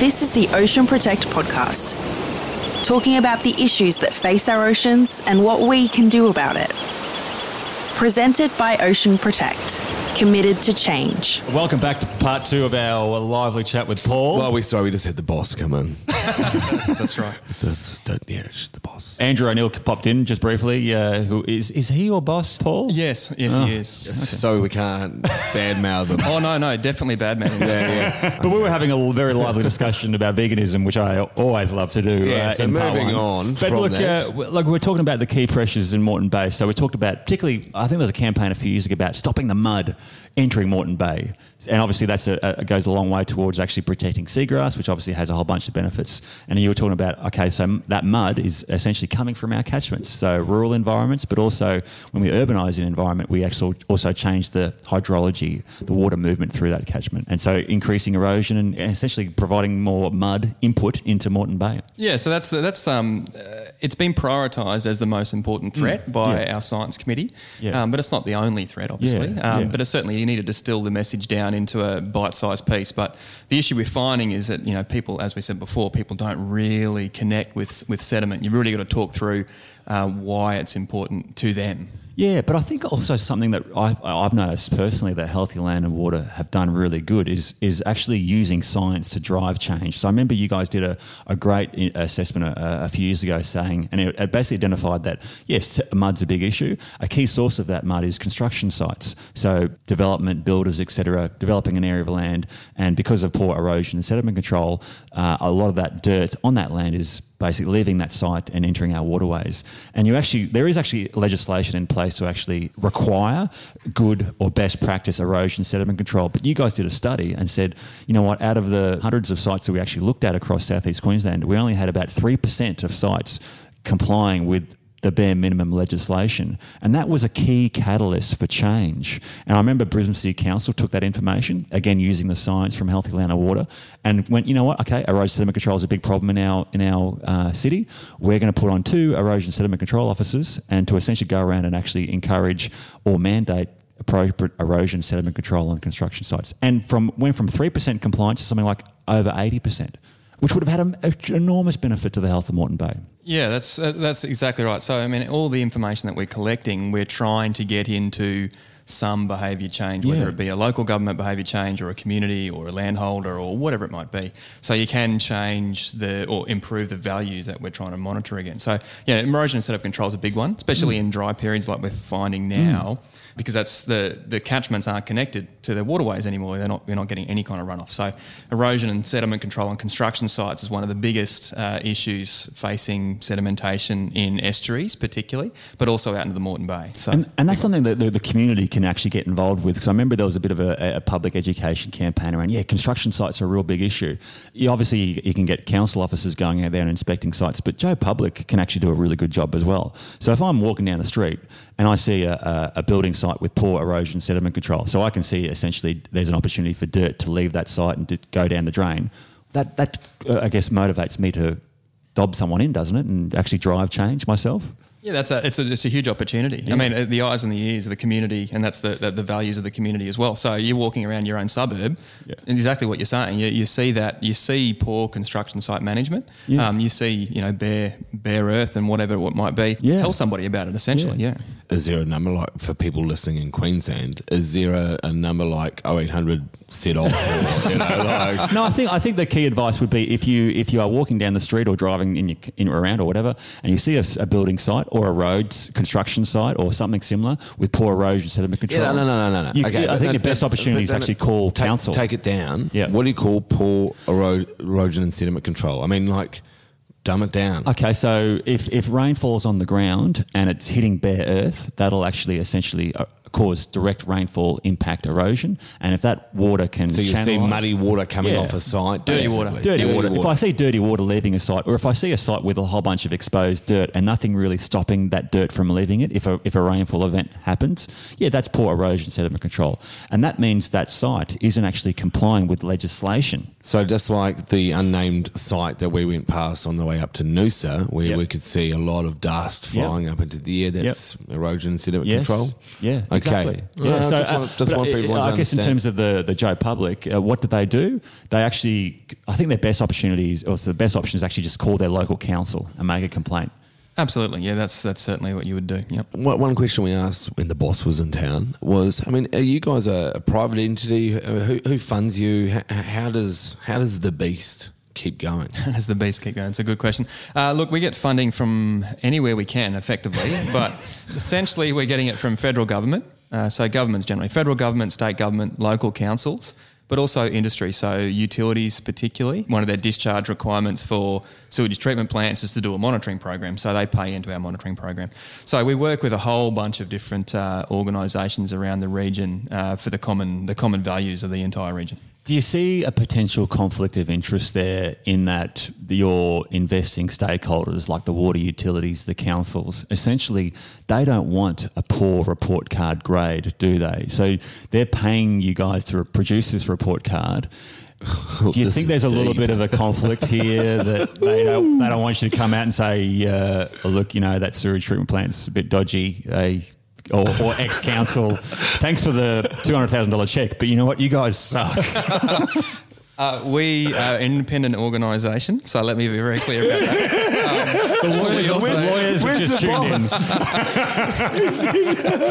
This is the Ocean Protect podcast, talking about the issues that face our oceans and what we can do about it. Presented by Ocean Protect, committed to change. Welcome back to part two of our lively chat with Paul. Well, we sorry, we just had the boss come in. That's right. That's that, yeah, she's the boss. Andrew O'Neill popped in just briefly. Uh, who is is he your boss, Paul? Yes, yes, Oh. he is. So we can't badmouth them. Oh no, no, definitely bad man. yeah, yeah. But we were having a very lively discussion about veganism, which I always love to do. Yeah, uh, so in part moving on But from look, that. uh, like we're talking about the key pressures in Moreton Bay. So we talked about, particularly, I think there was a campaign a few years ago about stopping the mud entering Moreton Bay, and obviously that's a, a goes a long way towards actually protecting seagrass, which obviously has a whole bunch of benefits. And you were talking about, okay, so that mud is essentially coming from our catchments, so rural environments, but also when we urbanise an environment, we actually also change the hydrology, the water movement through that catchment, and so increasing erosion and, and essentially providing more mud input into Moreton Bay. Yeah, so that's the, that's um, uh, it's been prioritised as the most important threat by Mm. Yeah. our science committee. Yeah. Um, but it's not the only threat, obviously. Yeah, um. But it's certainly you need to distill the message down into a bite-sized piece. But the issue we're finding is that you know people, as we said before, people don't really connect with with sediment. You've really got to talk through uh, why it's important to them. Yeah, but I think also something that I've, I've noticed personally that Healthy Land and Water have done really good is is actually using science to drive change. So I remember you guys did a, a great assessment a, a few years ago saying, and it, it basically identified that, yes, mud's a big issue. A key source of that mud is construction sites. So development, builders, etc., developing an area of land. And because of poor erosion and sediment control, uh, a lot of that dirt on that land is basically leaving that site and entering our waterways. And you actually, there is actually legislation in place to actually require good or best practice erosion sediment control. But you guys did a study and said, you know what, out of the hundreds of sites that we actually looked at across southeast Queensland, we only had about 3% of sites complying with the bare minimum legislation. And that was a key catalyst for change. And I remember Brisbane City Council took that information, again using the science from Healthy Land and Water, and went, you know what, okay, erosion sediment control is a big problem in our in our uh, city. We're going to put on two erosion sediment control officers and to essentially go around and actually encourage or mandate appropriate erosion sediment control on construction sites. And from went from 3% compliance to something like over 80%, which would have had an enormous benefit to the health of Moreton Bay. Yeah, that's uh, that's exactly right. So I mean, all the information that we're collecting, we're trying to get into some behaviour change, whether Yeah. it be a local government behaviour change or a community or a landholder or whatever it might be. So you can change the or improve the values that we're trying to monitor against. So yeah, erosion and sediment control is a big one, especially in dry periods like we're finding now. Because that's the, the catchments aren't connected to their waterways anymore. They're not, we're not getting any kind of runoff. So, erosion and sediment control on construction sites is one of the biggest uh, issues facing sedimentation in estuaries, particularly, but also out into the Moreton Bay. So, And, and that's something that the, the community can actually get involved with. Because I remember there was a bit of a, a public education campaign around, yeah, construction sites are a real big issue. You, obviously, you, you can get council officers going out there and inspecting sites, but Joe Public can actually do a really good job as well. So if I'm walking down the street and I see a, a, a building site with poor erosion sediment control, so I can see essentially there's an opportunity for dirt to leave that site and to go down the drain. That, that uh, I guess, motivates me to dob someone in, doesn't it, and actually drive change myself. Yeah, that's a it's a it's a huge opportunity. I mean, uh, the eyes and the ears of the community, and that's the, the the values of the community as well. So you're walking around your own suburb, Yeah. and exactly what you're saying. You, you see that you see poor construction site management. Yeah. Um, you see you know bare bare earth and whatever it might be. Yeah. Tell somebody about it. Essentially, yeah. Is there a number like for people listening in Queensland? Is there a, a number like 0800 set off? Or, you know, like, No, I think I think the key advice would be if you if you are walking down the street or driving in your in around or whatever, and you see a, a building site or a road construction site or something similar with poor erosion sediment control. Yeah, no, no, no, no, no. You- okay, I think no, the best but- opportunity is actually call take, council. Take it down. Yeah. What do you call poor ero- erosion and sediment control? I mean, like, dumb it down. Okay, so if, if rain falls on the ground and it's hitting bare earth, that'll actually essentially uh, cause direct rainfall impact erosion. And if that water can So you see muddy water coming Yeah. off a site. Dirty basically. water. Dirty, water. If I see dirty water leaving a site, or if I see a site with a whole bunch of exposed dirt and nothing really stopping that dirt from leaving it, if a, if a rainfall event happens, yeah, that's poor erosion sediment control. And that means that site isn't actually complying with legislation. So just like the unnamed site that we went past on the way up to Noosa, where Yep. we could see a lot of dust Yep. flying up into the air, that's erosion sediment Yes. control. Yeah. Okay. Exactly. No, Yeah. no, so, just uh, want, just but, want for uh, everyone I to guess in terms of the the Joe public, uh, what do they do? They actually, I think their best opportunity is, or the best option is actually just call their local council and make a complaint. Absolutely, yeah. That's that's certainly what you would do. Yep. One one question we asked when the boss was in town was, I mean, are you guys a, a private entity? Uh, Who, who funds you? How, how does how does the beast keep going? As the beast keep going, it's a good question. Uh, look, we get funding from anywhere we can, effectively, but essentially we're getting it from federal government. Uh, so governments generally, federal government, state government, local councils, but also industry. So utilities, particularly, one of their discharge requirements for sewage treatment plants is to do a monitoring program. So they pay into our monitoring program. So we work with a whole bunch of different uh, organisations around the region uh, for the common the common values of the entire region. Do you see a potential conflict of interest there in that your investing stakeholders, like the water utilities, the councils, essentially they don't want a poor report card grade, do they? So they're paying you guys to produce this report card. Do you think there's a little bit of a conflict here that they don't, they don't want you to come out and say, uh, look, you know, that sewage treatment plant's a bit dodgy, eh? Or, or ex council, thanks for the $200,000 check, but you know what? You guys suck. Uh, we are an independent organisation, so let me be very clear about that. Um, we also- lawyers have just tuned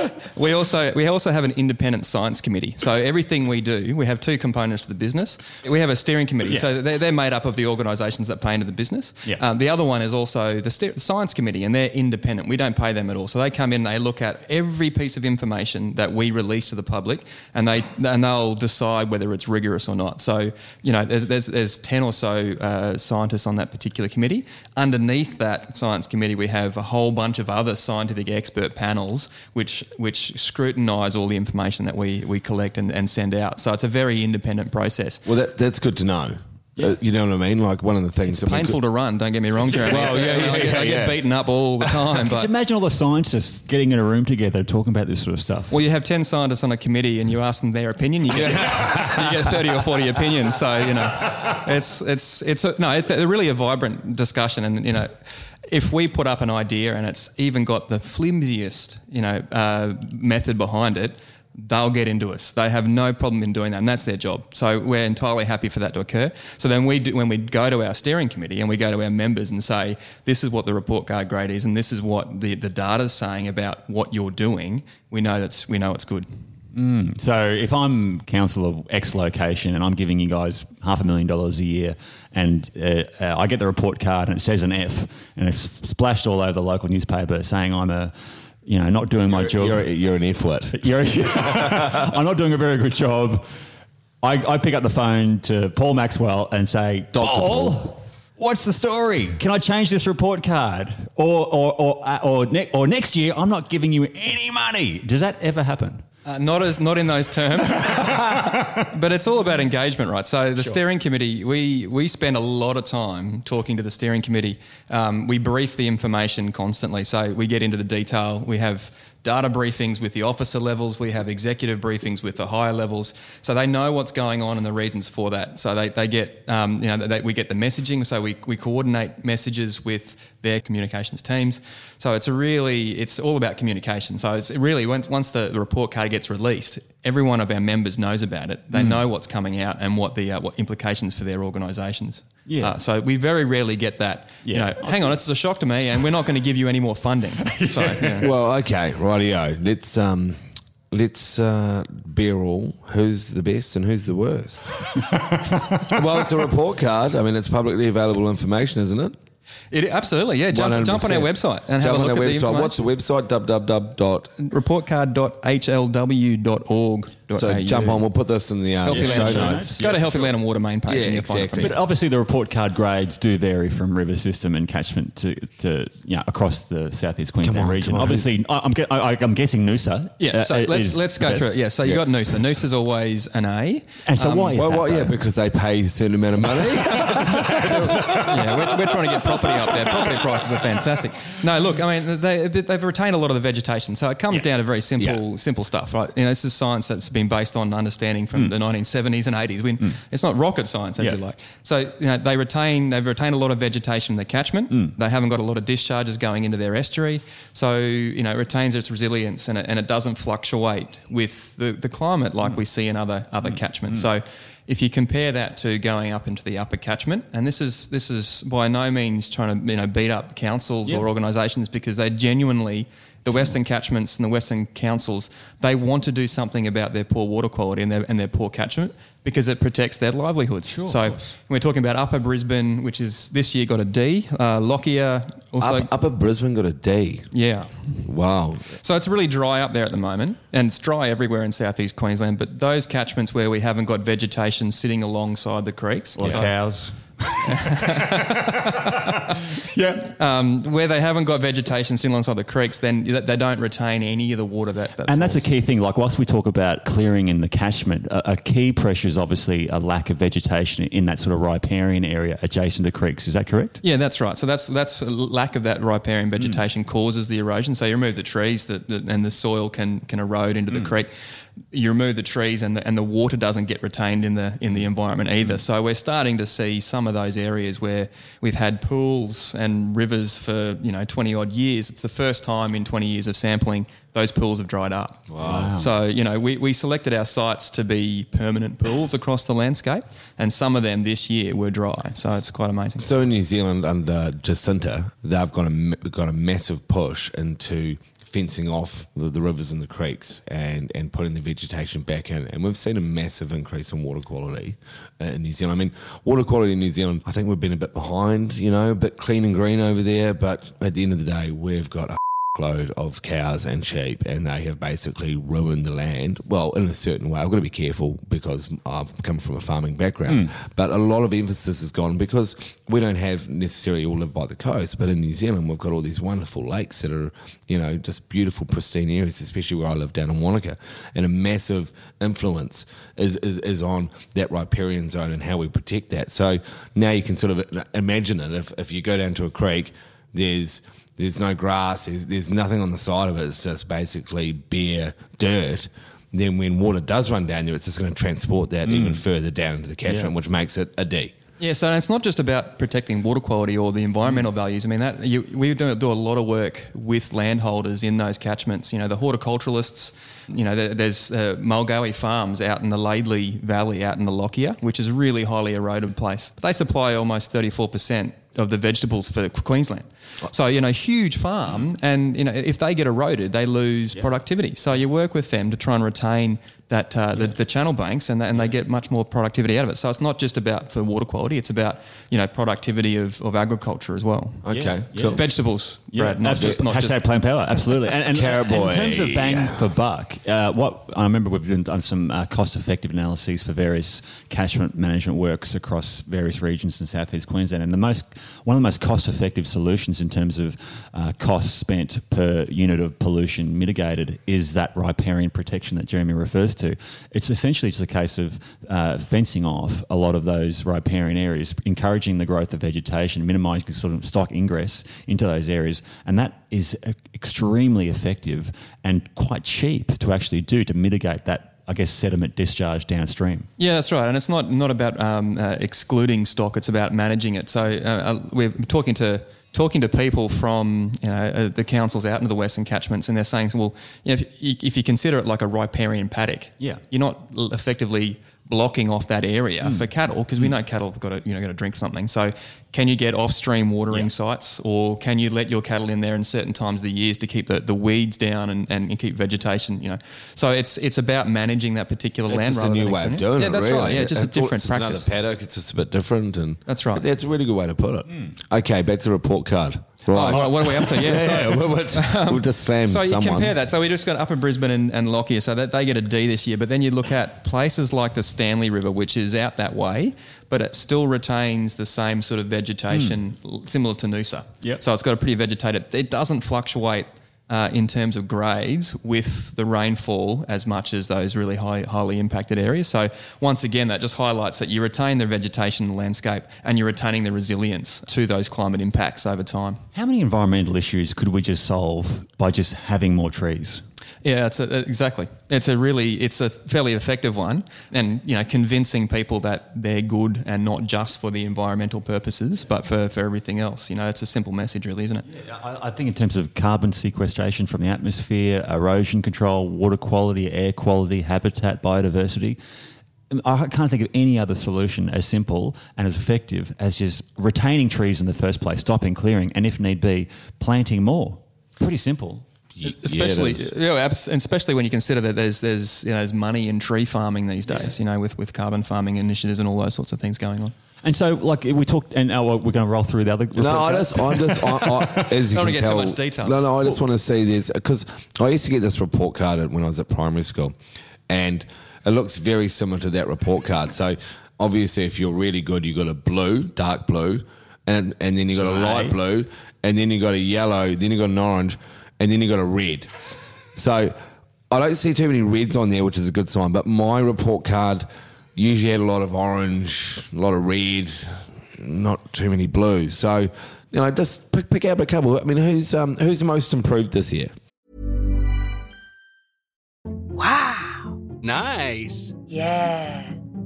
in. We also we also have an independent science committee. So everything we do, we have two components to the business. We have a steering committee. Yeah. So they're, they're made up of the organisations that pay into the business. Yeah. Um, the other one is also the ste- science committee, and they're independent. We don't pay them at all. So they come in, they look at every piece of information that we release to the public, and they and they'll decide whether it's rigorous or not. So you know, there's there's, there's ten or so uh, scientists on that particular committee. Underneath that science committee, we have a whole bunch of other scientific expert panels which which scrutinise all the information that we we collect and, and send out. So it's a very independent process. Well, that, that's good to know. Uh, you know what I mean? Like one of the things that we Painful could- to run, don't get me wrong, Jeremy. Well, yeah, yeah, I get, yeah, I get beaten up all the time, but imagine all the scientists getting in a room together talking about this sort of stuff? Well, you have 10 scientists on a committee and you ask them their opinion, you get, you get 30 or 40 opinions. So, you know, it's, it's, it's a, no, it's a, really a vibrant discussion. And, you know, if we put up an idea and it's even got the flimsiest, you know, uh, method behind it, they'll get into us. They have no problem in doing that, and that's their job. So we're entirely happy for that to occur. So then we do, when we go to our steering committee and we go to our members and say, this is what the report card grade is, and this is what the, the data's saying about what you're doing, we know that's we know it's good. So if I'm council of X location and I'm giving you guys half a million dollars a year, and uh, uh, I get the report card and it says an F, and it's splashed all over the local newspaper saying I'm a, you know, not doing my You're, job. you're, you're an. You're, I'm not doing a very good job. I, I pick up the phone to Paul Maxwell and say, Paul, what's the story? Can I change this report card? Or, or, or, uh, or, ne- or next year, I'm not giving you any money. Does that ever happen? Uh, not as not in those terms, but it's all about engagement, right? So the steering committee, we we spend a lot of time talking to the steering committee. Um, we brief the information constantly, so we get into the detail. We have data briefings with the officer levels. We have executive briefings with the higher levels, so they know what's going on and the reasons for that. So they, they get um, you know they, we get the messaging. So we, we coordinate messages with their communications teams. So it's a really it's all about communication. So it's really once once the, the report card gets released, every one of our members knows about it. They know what's coming out and what the uh, what implications for their organisations. Yeah. Uh, so we very rarely get that. Yeah. You know, hang on, it's a shock to me, and we're not going to give you any more funding. So yeah. Well, okay, rightio. Let's um, let's uh, bear all. Who's the best and who's the worst? well, it's a report card. I mean, it's publicly available information, isn't it? It, absolutely, yeah. Jump, jump on our website and Jump have a on look our at the website. What's the website? www. Dot- reportcard.hlw.org. So jump on. We'll put this in the uh, Healthy show Land notes. notes. Go to Healthy Land and Water main page Yeah, and you'll find it exactly. But obviously, the report card grades do vary from river system and catchment to, to you know, across the southeast Queensland on, region. come on, Obviously, I, I'm, I, I'm guessing Noosa. Yeah, uh, so let's let's the go through it. Yeah, so you got Noosa. Noosa's always an A. And so why is Well, that? well, yeah, because they pay a certain amount of money. yeah, we're, we're trying to get property up there. Property prices are fantastic. No, look, I mean, they, they've retained a lot of the vegetation, so it comes down to very simple, simple stuff, right? You know, this is science that's been based on understanding from hmm. the 1970s and 80s. We, hmm. It's not rocket science, as Yeah. you like. So, you know, they retain they've retained a lot of vegetation in the catchment. Hmm. They haven't got a lot of discharges going into their estuary, so you know, it retains its resilience and it, and it doesn't fluctuate with the, the climate like we see in other other catchments. So if you compare that to going up into the upper catchment, and this is this is by no means trying to you know beat up councils Yeah. or organisations because they genuinely the Western catchments and the Western councils they want to do something about their poor water quality and their and their poor catchment because it protects their livelihoods. Sure, so we're talking about Upper Brisbane, which is this year got a D. Uh, Lockyer also, Up, Upper Brisbane got a D. yeah. Wow. So it's really dry up there at the moment, and it's dry everywhere in southeast Queensland. But those catchments where we haven't got vegetation sitting alongside the creeks, Or so- cows. um, where they haven't got vegetation sitting alongside the creeks, then they don't retain any of the water that. that And that's a key thing. Like, whilst we talk about clearing in the catchment, a, a key pressure is obviously a lack of vegetation in that sort of riparian area adjacent to creeks. Is that correct? Yeah, that's right. So that's that's a lack of that riparian vegetation causes the erosion. So you remove the trees, that, that- and the soil can can erode into the creek. You remove the trees, and the and the water doesn't get retained in the in the environment either. So we're starting to see some of those areas where we've had pools and rivers for you know twenty odd years. It's the first time in twenty years of sampling those pools have dried up. Wow. So you know we, we selected our sites to be permanent pools across the landscape, and some of them this year were dry. So it's quite amazing. So in New Zealand under Jacinda, they've got a got a massive push into fencing off the, the rivers and the creeks and, and putting the vegetation back in. And we've seen a massive increase in water quality uh, in New Zealand. I mean, water quality in New Zealand, I think we've been a bit behind, you know, a bit clean and green over there. But at the end of the day, we've got a load of cows and sheep and they have basically ruined the land. Well in a certain way. I've got to be careful because i've come from a farming background. Hmm. But a lot of emphasis has gone because we don't have necessarily all live by the coast but in new zealand we've got all these wonderful lakes that are you know just beautiful pristine areas especially where i live down in wanaka. And a massive influence is, is, is on that riparian zone and how we protect that. So now you can sort of imagine it. If, if you go down to a creek there's there's no grass, there's, there's nothing on the side of it, it's just basically bare dirt. Then when water does run down there, it's just going to transport that even further down into the catchment, which makes it a D. Yeah, so it's not just about protecting water quality or the environmental values. I mean, that you, we do, do a lot of work with landholders in those catchments. You know, the horticulturalists. You know, there, there's uh, Mulgowie Farms out in the Laidley Valley, out in the Lockyer, which is a really highly eroded place. They supply almost 34 percent of the vegetables for Queensland. So you know, huge farm, and you know, if they get eroded, they lose productivity. So you work with them to try and retain that uh, the, the channel banks, and, and they get much more productivity out of it. So it's not just about for water quality; it's about you know productivity of, of agriculture as well. Okay, Yeah. cool. Vegetables, Brad, not absolutely. just not Hashtag just. plant power, absolutely. And, and, Carrot and in terms of bang for buck, uh, what I remember we've done, done some uh, cost-effective analyses for various catchment management works across various regions in southeast Queensland, and the most one of the most cost-effective solutions in terms of uh, costs spent per unit of pollution mitigated is that riparian protection that Jeremy refers to. It's essentially just a case of uh, fencing off a lot of those riparian areas, encouraging the growth of vegetation, minimising sort of stock ingress into those areas, and that is uh, extremely effective and quite cheap to actually do to mitigate that. I guess sediment discharge downstream. Yeah, that's right. And it's not not about um, uh, excluding stock; it's about managing it. So uh, uh we're talking to talking to people from you know uh, the councils out into the western catchments, and they're saying, well, you know, if, if, you consider it like a riparian paddock, yeah, you're not effectively blocking off that area mm. for cattle because we hmm. know cattle have got to you know got to drink something. So can you get off stream watering yeah. sites or can you let your cattle in there in certain times of the years to keep the, the weeds down and, and keep vegetation? You know, so it's it's about managing that particular it's land. It's a new way of doing it. yeah, that's really. right. Yeah, just a different it's practice. Another paddock. It's just a bit different, and that's right. That's a really good way to put it. Mm. Okay, back to the report card. Right. Oh, what are we up to? Yeah, yeah, yeah. We'll, we'll, just slam So someone. you compare that. So we just got Upper Brisbane and, and Lockyer, so that they get a D this year. But then you look at places like the Stanley River, which is out that way, but it still retains the same sort of vegetation, mm. similar to Noosa. Yep. So it's got a pretty vegetated. It doesn't fluctuate uh, in terms of grades with the rainfall as much as those really high, highly impacted areas. So once again, that just highlights that you retain the vegetation the landscape and you're retaining the resilience to those climate impacts over time. How many environmental issues could we just solve by just having more trees? Yeah, it's a, exactly. It's a really, it's a fairly effective one, and you know, convincing people that they're good and not just for the environmental purposes, but for, for everything else. You know, it's a simple message, really, isn't it? Yeah, I, I think in terms of carbon sequestration from the atmosphere, erosion control, water quality, air quality, habitat, biodiversity. Um, I can't think of any other solution as simple and as effective as just retaining trees in the first place, stopping clearing, and if need be, planting more. Pretty simple especially yeah, you know, especially when you consider that there's there's you know, there's money in tree farming these days. Yeah. You know, with with carbon farming initiatives and all those sorts of things going on. And so, like we talked, and uh, we're going to roll through the other. No, I just, I just, I, I, as you don't can get tell, too much detail. No, no, I just want to see this because I used to get this report card when I was at primary school, and it looks very similar to that report card. So obviously, if you're really good, you got a blue, dark blue, and and then you got so a light blue, and then you got a yellow, then you got an orange and then you got a red. So I don't see too many reds on there, which is a good sign. But my report card usually had a lot of orange, a lot of red, not too many blues. So you know, just pick, pick out a couple. I mean, who's um, who's the most improved this year? Wow! Nice. Yeah.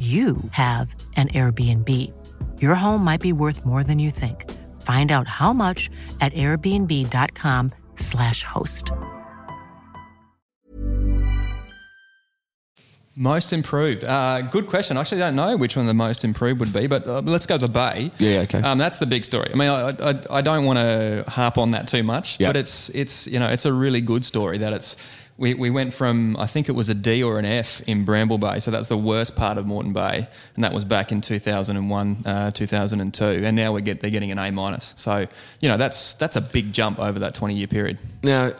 you have an Airbnb. Your home might be worth more than you think. Find out how much at airbnb.com/slash host. Most improved. Uh, good question. I actually don't know which one the most improved would be, but uh, let's go to the Bay. Yeah, okay. Um, that's the big story. I mean, I, I, I don't want to harp on that too much, yep. but it's it's you know it's a really good story that it's we, we went from I think it was a D or an F in Bramble Bay, so that's the worst part of Moreton Bay, and that was back in 2001, uh, 2002, and now we get they're getting an A minus. So you know that's that's a big jump over that 20 year period. Now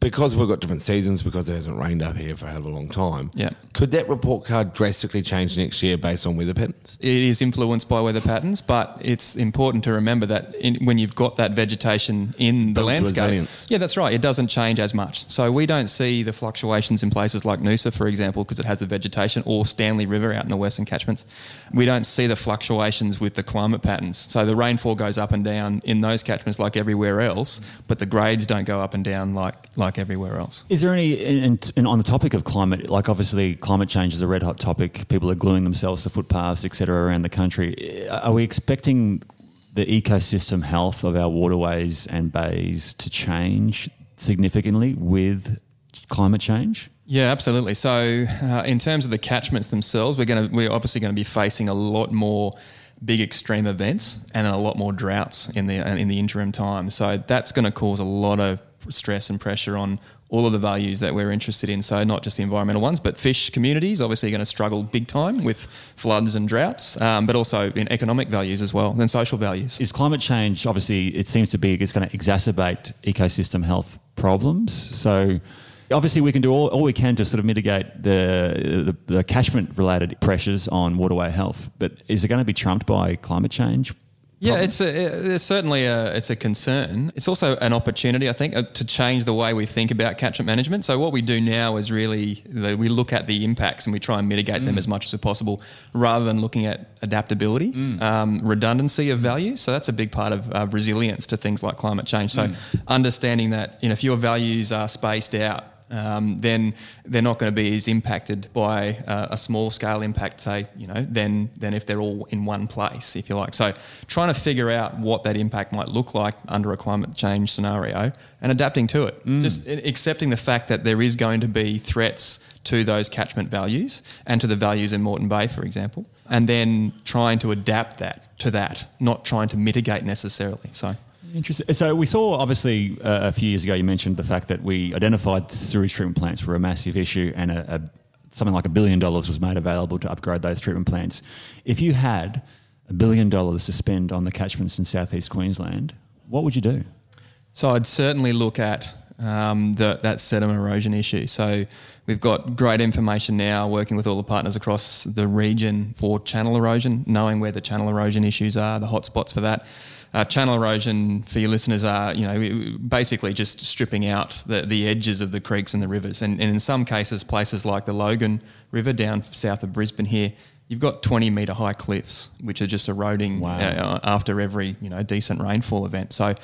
because we've got different seasons, because it hasn't rained up here for a hell of a long time, yeah. could that report card drastically change next year based on weather patterns? It is influenced by weather patterns, but it's important to remember that in, when you've got that vegetation in the landscape, resilience. yeah, that's right. It doesn't change as much. So we don't see the fluctuations in places like Noosa, for example, because it has the vegetation, or Stanley River out in the western catchments. We don't see the fluctuations with the climate patterns. So the rainfall goes up and down in those catchments like everywhere else, but the grades don't go up and down like like everywhere else. Is there any, and, and on the topic of climate, like obviously climate change is a red hot topic. People are gluing themselves to footpaths, etc., around the country. Are we expecting the ecosystem health of our waterways and bays to change significantly with climate change? Yeah, absolutely. So, uh, in terms of the catchments themselves, we're going to we're obviously going to be facing a lot more big extreme events and a lot more droughts in the in the interim time. So that's going to cause a lot of stress and pressure on all of the values that we're interested in. So not just the environmental ones, but fish communities obviously are going to struggle big time with floods and droughts, um, but also in economic values as well and social values. Is climate change obviously it seems to be it's going to exacerbate ecosystem health problems. So obviously we can do all, all we can to sort of mitigate the, the, the catchment related pressures on waterway health, but is it going to be trumped by climate change? Yeah, it's a, it's certainly a it's a concern. It's also an opportunity, I think, uh, to change the way we think about catchment management. So what we do now is really we look at the impacts and we try and mitigate mm. them as much as possible, rather than looking at adaptability, mm. um, redundancy of value. So that's a big part of uh, resilience to things like climate change. So mm. understanding that you know if your values are spaced out um, then they're not going to be as impacted by uh, a small scale impact, say, you know, than, than if they're all in one place, if you like. So trying to figure out what that impact might look like under a climate change scenario and adapting to it. Mm. Just accepting the fact that there is going to be threats to those catchment values and to the values in Moreton Bay, for example, and then trying to adapt that to that, not trying to mitigate necessarily. So. Interesting. So we saw, obviously, uh, a few years ago, you mentioned the fact that we identified sewage treatment plants were a massive issue, and a, a, something like a billion dollars was made available to upgrade those treatment plants. If you had a billion dollars to spend on the catchments in southeast Queensland, what would you do? So I'd certainly look at um, the, that sediment erosion issue. So we've got great information now, working with all the partners across the region for channel erosion, knowing where the channel erosion issues are, the hotspots for that. Uh, channel erosion for your listeners are, you know, basically just stripping out the, the edges of the creeks and the rivers. And, and in some cases, places like the Logan River down south of Brisbane here, you've got 20 metre high cliffs, which are just eroding wow. uh, after every, you know, decent rainfall event. So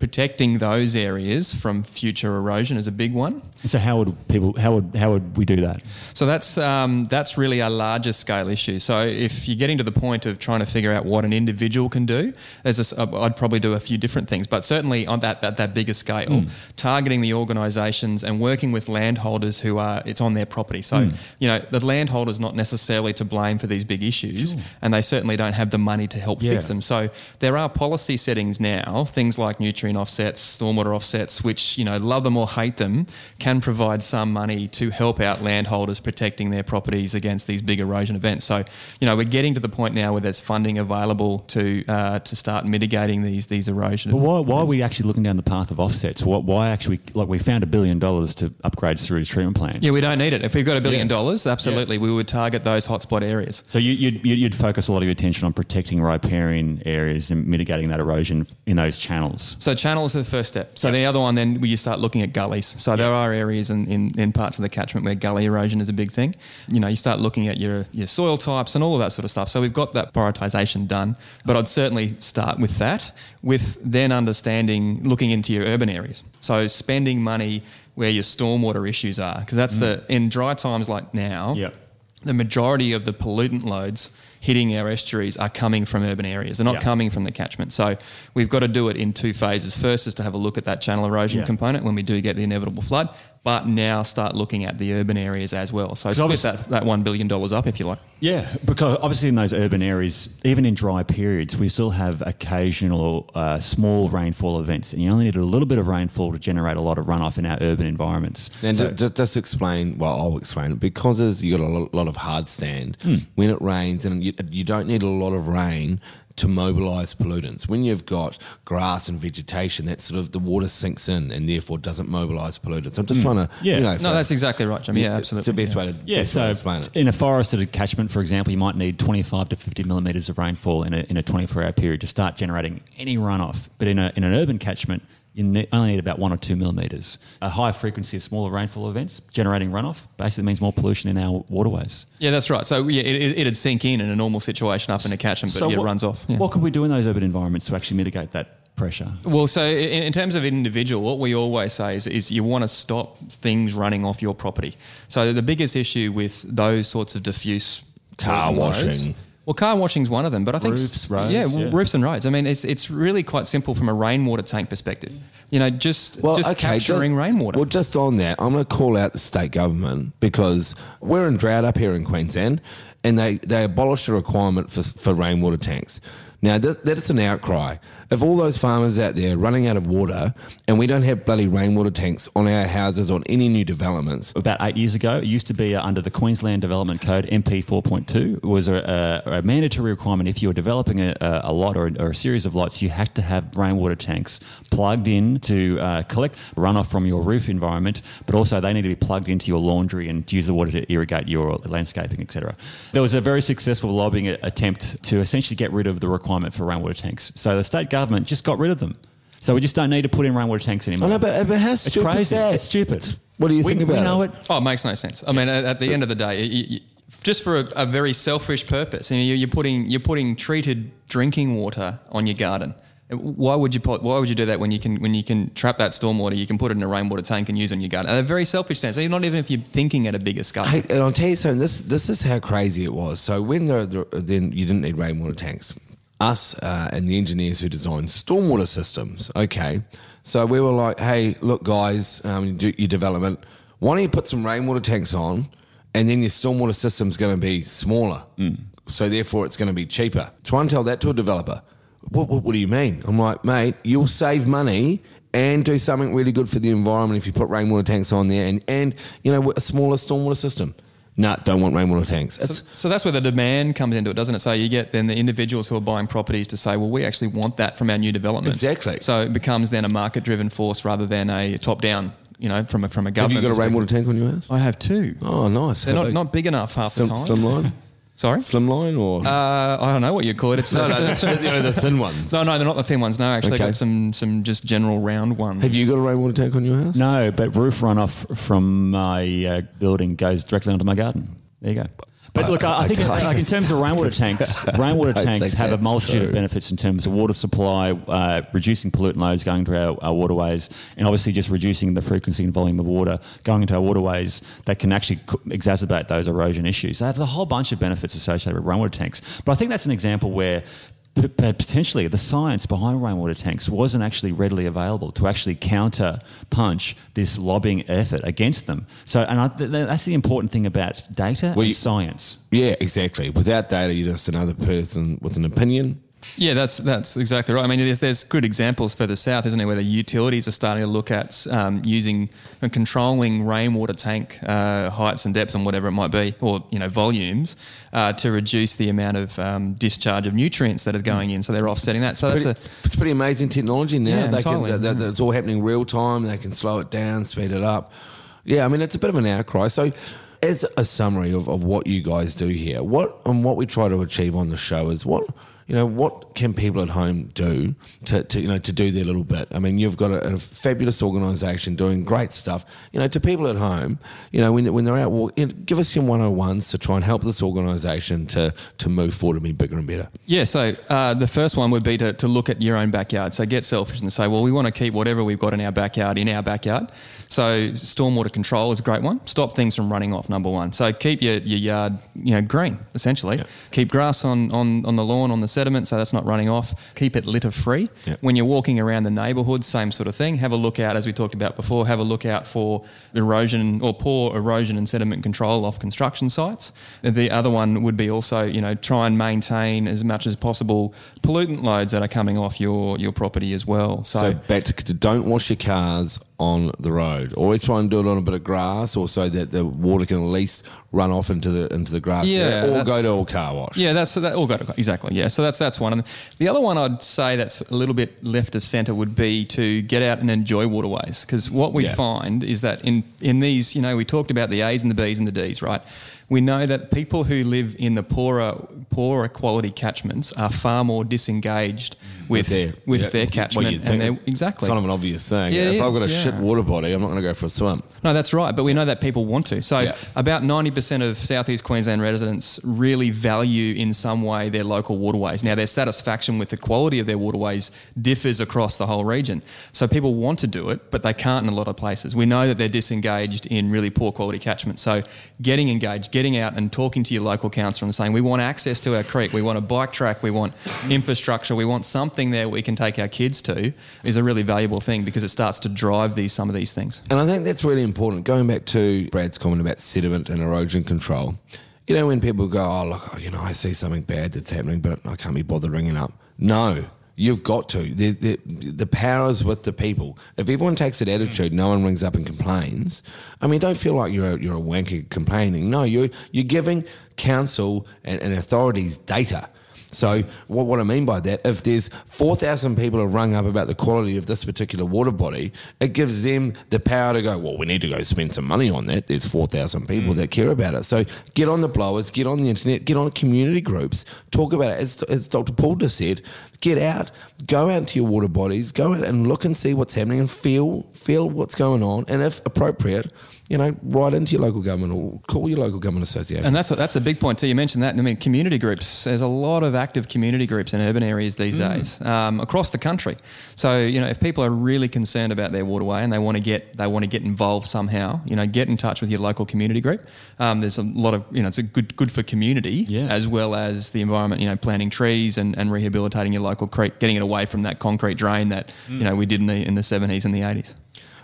protecting those areas from future erosion is a big one. So how would people how would how would we do that? So that's um, that's really a larger scale issue. So if you're getting to the point of trying to figure out what an individual can do, as a, I'd probably do a few different things, but certainly on that that, that bigger scale, mm. targeting the organisations and working with landholders who are it's on their property. So mm. you know the landholder's not necessarily to blame for these big issues, sure. and they certainly don't have the money to help yeah. fix them. So there are policy settings now, things like nutrient offsets, stormwater offsets, which, you know, love them or hate them, can provide some money to help out landholders protecting their properties against these big erosion events. So, you know, we're getting to the point now where there's funding available to uh, to start mitigating these these erosion. But why, why are we actually looking down the path of offsets? Why, why actually, like, we found a billion dollars to upgrade sewage treatment plants? Yeah, we don't need it. If we've got a billion yeah. dollars, absolutely, yeah. we would target those hotspot areas. So you, you'd, you'd focus a lot of your attention on protecting riparian areas and mitigating that erosion in those channels. So channels are the first step. So yep. the other one, then where you start looking at gullies. So yep. there are areas in, in, in, parts of the catchment where gully erosion is a big thing. You know, you start looking at your, your soil types and all of that sort of stuff. So we've got that prioritisation done. But I'd certainly start with that, with then understanding, looking into your urban areas. So spending money where your stormwater issues are, because that's mm. the, in dry times like now, yep. the majority of the pollutant loads – hitting our estuaries are coming from urban areas. They're not yeah. coming from the catchment. So we've got to do it in two phases. First is to have a look at that channel erosion yeah. component when we do get the inevitable flood but now start looking at the urban areas as well. So split that, that $1 billion up if you like. Yeah, because obviously in those urban areas, even in dry periods, we still have occasional uh, small rainfall events, and you only need a little bit of rainfall to generate a lot of runoff in our urban environments. And so, just, just explain, well, I'll explain it. Because you got a lot of hard stand, hmm. when it rains, and you, you don't need a lot of rain to mobilise pollutants. When you've got grass and vegetation, that sort of the water sinks in and therefore doesn't mobilise pollutants. I'm just mm. trying to, yeah, you know, no, that's exactly right, Jim. Yeah, absolutely. It's the best yeah. way to yeah. So to explain it. in a forested catchment, for example, you might need 25 to 50 millimetres of rainfall in a in a 24 hour period to start generating any runoff. But in a in an urban catchment, you only need about one or two millimetres. A higher frequency of smaller rainfall events generating runoff basically means more pollution in our waterways. Yeah, that's right. So yeah, it, it'd sink in in a normal situation up in a catchment, but so yeah, what, it runs off. Yeah. What can we do in those urban environments to actually mitigate that pressure? Well, so in, in, terms of an individual, what we always say is, is you want to stop things running off your property. So the biggest issue with those sorts of diffuse car washing Well, car washing is one of them, but I think Roofs, roads, yeah, well, yeah. roofs and roads. I mean, it's it's really quite simple from a rainwater tank perspective. You know, just Well, just okay, capturing just- rainwater. Well, just on that, I'm going to call out the state government because we're in drought up here in Queensland, and they they abolished the requirement for for rainwater tanks. Now that, that is an outcry. If all those farmers out there running out of water, and we don't have bloody rainwater tanks on our houses on any new developments, About eight years ago, it used to be uh, under the Queensland Development Code MP 4.2. It was a, a, a mandatory requirement if you were developing a, a a lot or, or a series of lots, you had to have rainwater tanks plugged in to uh, collect runoff from your roof environment, but also they need to be plugged into your laundry and use the water to irrigate your landscaping, etc. There was a very successful lobbying attempt to essentially get rid of the requirement for rainwater tanks. So the state government just got rid of them. So we just don't need to put in rainwater tanks anymore. I know, but, but how it's stupid is crazy. that? It's stupid. What do you we, think about we know it? it. Oh, it makes no sense. I mean, at, at the end of the day, you, you, just for a, a very selfish purpose, you know, you're putting you're putting treated drinking water on your garden. Why would you put, Why would you do that when you can when you can trap that stormwater? You can put it in a rainwater tank and use it in your garden. A very selfish sense. So you're not even if you're thinking at a bigger scale. Hey, and I'll tell you something. This this is how crazy it was. So when the, the then you didn't need rainwater tanks. Us uh, and the engineers who designed stormwater systems. Okay, so we were like, hey, look, guys, um, you do your development. Why don't you put some rainwater tanks on, and then your stormwater system's going to be smaller. So therefore, it's going to be cheaper. Try and tell that to a developer. What, what, what do you mean? I'm like, mate, you'll save money and do something really good for the environment if you put rainwater tanks on there and, and you know, a smaller stormwater system. No, don't want rainwater tanks. So, so that's where the demand comes into it, doesn't it? So you get then the individuals who are buying properties to say, well, we actually want that from our new development. Exactly. So it becomes then a market-driven force rather than a top-down. You know, from a from a government. have you got a rainwater tank on your house? I have two. Oh, nice. They're How not, big? not big enough half Slim, the time. slimline? Sorry. Slimline or? Uh, I don't know what you call it. It's no, no, that's, you know, the thin ones. no, no, they're not the thin ones. No, actually, Okay. I got some some just general round ones. Have you got a rainwater tank on your house? No, but roof runoff from my uh, building goes directly onto my garden. There you go. But look, I, I think like in terms of rainwater tanks, rainwater tanks have a multitude true. of benefits in terms of water supply, uh, reducing pollutant loads going to our, our waterways, and obviously just reducing the frequency and volume of water going into our waterways that can actually exacerbate those erosion issues. They have a whole bunch of benefits associated with rainwater tanks. But I think that's an example where potentially the science behind rainwater tanks wasn't actually readily available to actually counter punch this lobbying effort against them. So, and I, th- th- that's the important thing about data Well, and you- science. Yeah, exactly. Without data, you're just another person with an opinion. Yeah, that's that's exactly right. I mean, there's there's good examples further south, isn't it, where the utilities are starting to look at um, using and controlling rainwater tank uh, heights and depths and whatever it might be, or you know volumes, uh, to reduce the amount of um, discharge of nutrients that is going in. So they're offsetting that. So Pretty, that's a it's pretty amazing technology now. Yeah, they can, that, yeah. It's all happening real time. They can slow it down, speed it up. Yeah, I mean, it's a bit of an outcry. So, as a summary of, of what you guys do here, what and what we try to achieve on the show is what you know, what can people at home do to, to you know to do their little bit? I mean, you've got a, a fabulous organisation doing great stuff. You know, to people at home, you know, when, when they're out, know, give us your one hundred ones to try and help this organisation to to move forward and be bigger and better. Yeah, so uh, the first one would be to, to look at your own backyard. So get selfish and say, well, we want to keep whatever we've got in our backyard in our backyard. So stormwater control is a great one. Stop things from running off, number one. So keep your, your yard, you know, green, essentially. Keep grass on, on, on the lawn, on the sediment, so that's not running off. Keep it litter free. Yep. When you're walking around the neighbourhood, same sort of thing. Have a look out, as we talked about before, have a look out for erosion or poor erosion and sediment control off construction sites. The other one would be also, you know, try and maintain as much as possible pollutant loads that are coming off your, your property as well. So, back to, to don't wash your cars on the road. Always try and do it on a bit of grass, or so that the water can at least run off into the into the grass. Yeah, or go to a car wash. Yeah, that's that all got exactly. Yeah, so that's that's one. And the other one I'd say that's a little bit left of centre would be to get out and enjoy waterways because what we Yeah. find is that in in these, you know, we talked about the A's and the B's and the D's, right? We know that people who live in the poorer poorer quality catchments are far more disengaged with their with yeah, their catchment, and they're exactly It's kind of an obvious thing. Yeah, if I've got a is, shit water body, I'm not going to go for a swim. No, that's right. But we know that people want to. So about 90% of Southeast Queensland residents really value in some way their local waterways. Now, their satisfaction with the quality of their waterways differs across the whole region. So people want to do it, but they can't in a lot of places. We know that they're disengaged in really poor quality catchment. So getting engaged, getting out and talking to your local council and saying we want access to our creek, we want a bike track, we want infrastructure, we want something there we can take our kids to is a really valuable thing because it starts to drive these some of these things. And I think that's really important. Going back to Brad's comment about sediment and erosion control, you know, when people go, oh, look, you know, I see something bad that's happening, but I can't be bothered ringing up. No, You've got to. The, the, the power is with the people. If everyone takes that attitude, no one rings up and complains. I mean, don't feel like you're a, you're a wanker complaining. No, you're, you're giving council and, and authorities data. So what, what I mean by that, if there's 4,000 people have rung up about the quality of this particular water body, it gives them the power to go, well, we need to go spend some money on that. There's 4,000 people mm. that care about it. So get on the blowers, get on the internet, get on community groups, talk about it. As, as Dr. Paul just said, get out, go out to your water bodies, go out and look and see what's happening and feel, feel what's going on. And if appropriate, you know, write into your local government or call your local government association. And that's a, that's a big point too. You mentioned that. I mean, community groups. There's a lot of active community groups in urban areas these mm. days um, across the country. So you know, if people are really concerned about their waterway and they want to get they want to get involved somehow, you know, get in touch with your local community group. Um, there's a lot of you know, it's a good good for community yeah. as well as the environment. You know, planting trees and, and rehabilitating your local creek, getting it away from that concrete drain that mm. you know we did in the in the 70s and the 80s.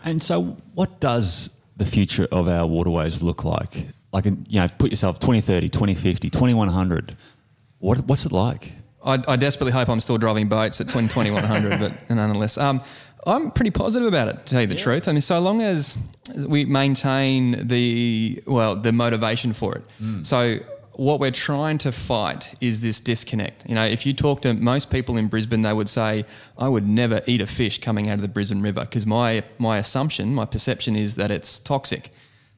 And so, what does the future of our waterways look like? Like, you know, put yourself 2030, 2050, 2100. What, what's it like? I, I desperately hope I'm still driving boats at 20, 2100, but nonetheless. Um, I'm pretty positive about it, to tell you the yeah. truth. I mean, so long as we maintain the well, the motivation for it. Mm. So what we're trying to fight is this disconnect. You know, if you talk to most people in Brisbane, they would say, I would never eat a fish coming out of the Brisbane River because my, my assumption, my perception is that it's toxic.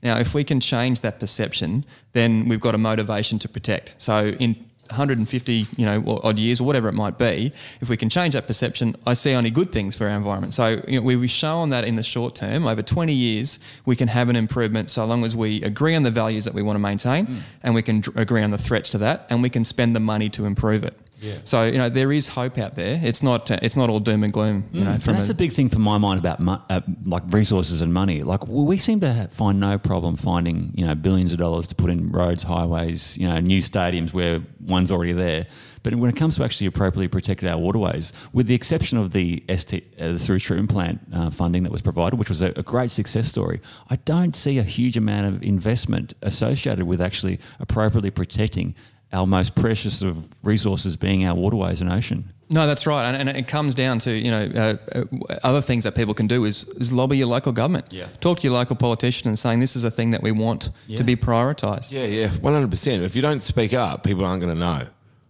Now, if we can change that perception, then we've got a motivation to protect. So, in 150, you know, odd years or whatever it might be, if we can change that perception, I see only good things for our environment. So you know, we, we show on that in the short term, over 20 years, we can have an improvement so long as we agree on the values that we want to maintain mm. and we can agree on the threats to that and we can spend the money to improve it. Yeah. So you know there is hope out there. It's not uh, it's not all doom and gloom. You mm. know, and that's a, a, big thing for my mind about mo- uh, like resources and money. Like we seem to find no problem finding you know billions of dollars to put in roads, highways, you know, new stadiums where one's already there. But when it comes to actually appropriately protecting our waterways, with the exception of the ST, uh, the sewage treatment plant uh, funding that was provided, which was a, a great success story, I don't see a huge amount of investment associated with actually appropriately protecting our most precious of resources being our waterways and ocean. No, that's right, and, and, it comes down to you know uh, uh, other things that people can do is, is lobby your local government. Yeah. Talk to your local politician and saying this is a thing that we want yeah. to be prioritised. Yeah, yeah, one hundred percent. If you don't speak up, people aren't going to know.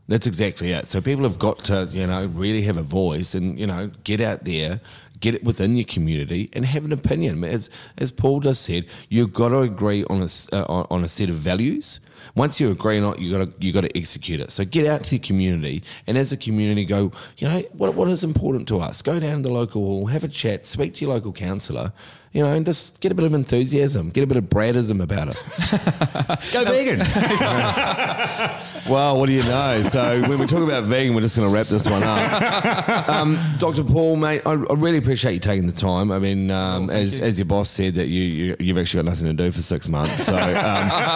That's exactly it. So people have got to you know really have a voice and you know get out there get it within your community and have an opinion. As as Paul just said, you've got to agree on a uh, on a set of values. Once you agree on it, you got to you got to execute it. So get out to your community, and as a community, go. You know what what is important to us? Go down to the local hall, have a chat, speak to your local councillor, you know, and just get a bit of enthusiasm, get a bit of Bradism about it. Go vegan. well, what do you know? So when we talk about vegan, we're just going to wrap this one up. Um, Dr. Paul, mate, I, I, really appreciate you taking the time. I mean, um, oh, as, you. as your boss said, that you, you have actually got nothing to do for six months. So um,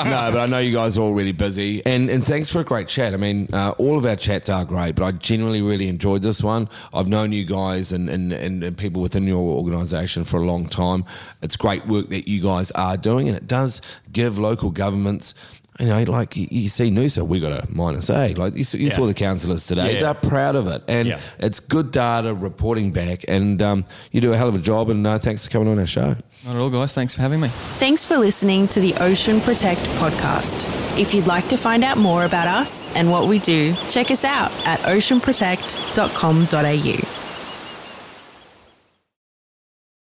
no, but I know you guys are all really busy, and and thanks for a great chat. I mean, uh, all of our chats are great, but I genuinely really enjoyed this one. I've known you guys and and, and, and people within your organisation for a long time. It's great work that you guys are doing, and it does give local governments you know, like you, you see Noosa, we got a minus A. Like you, you yeah. saw the councillors today; yeah. they're proud of it, and yeah. it's good data reporting back. And um, you do a hell of a job. And uh, thanks for coming on our show. Not at all, guys. Thanks for having me. Thanks for listening to the Ocean Protect podcast. If you'd like to find out more about us and what we do, check us out at oceanprotect.com.au.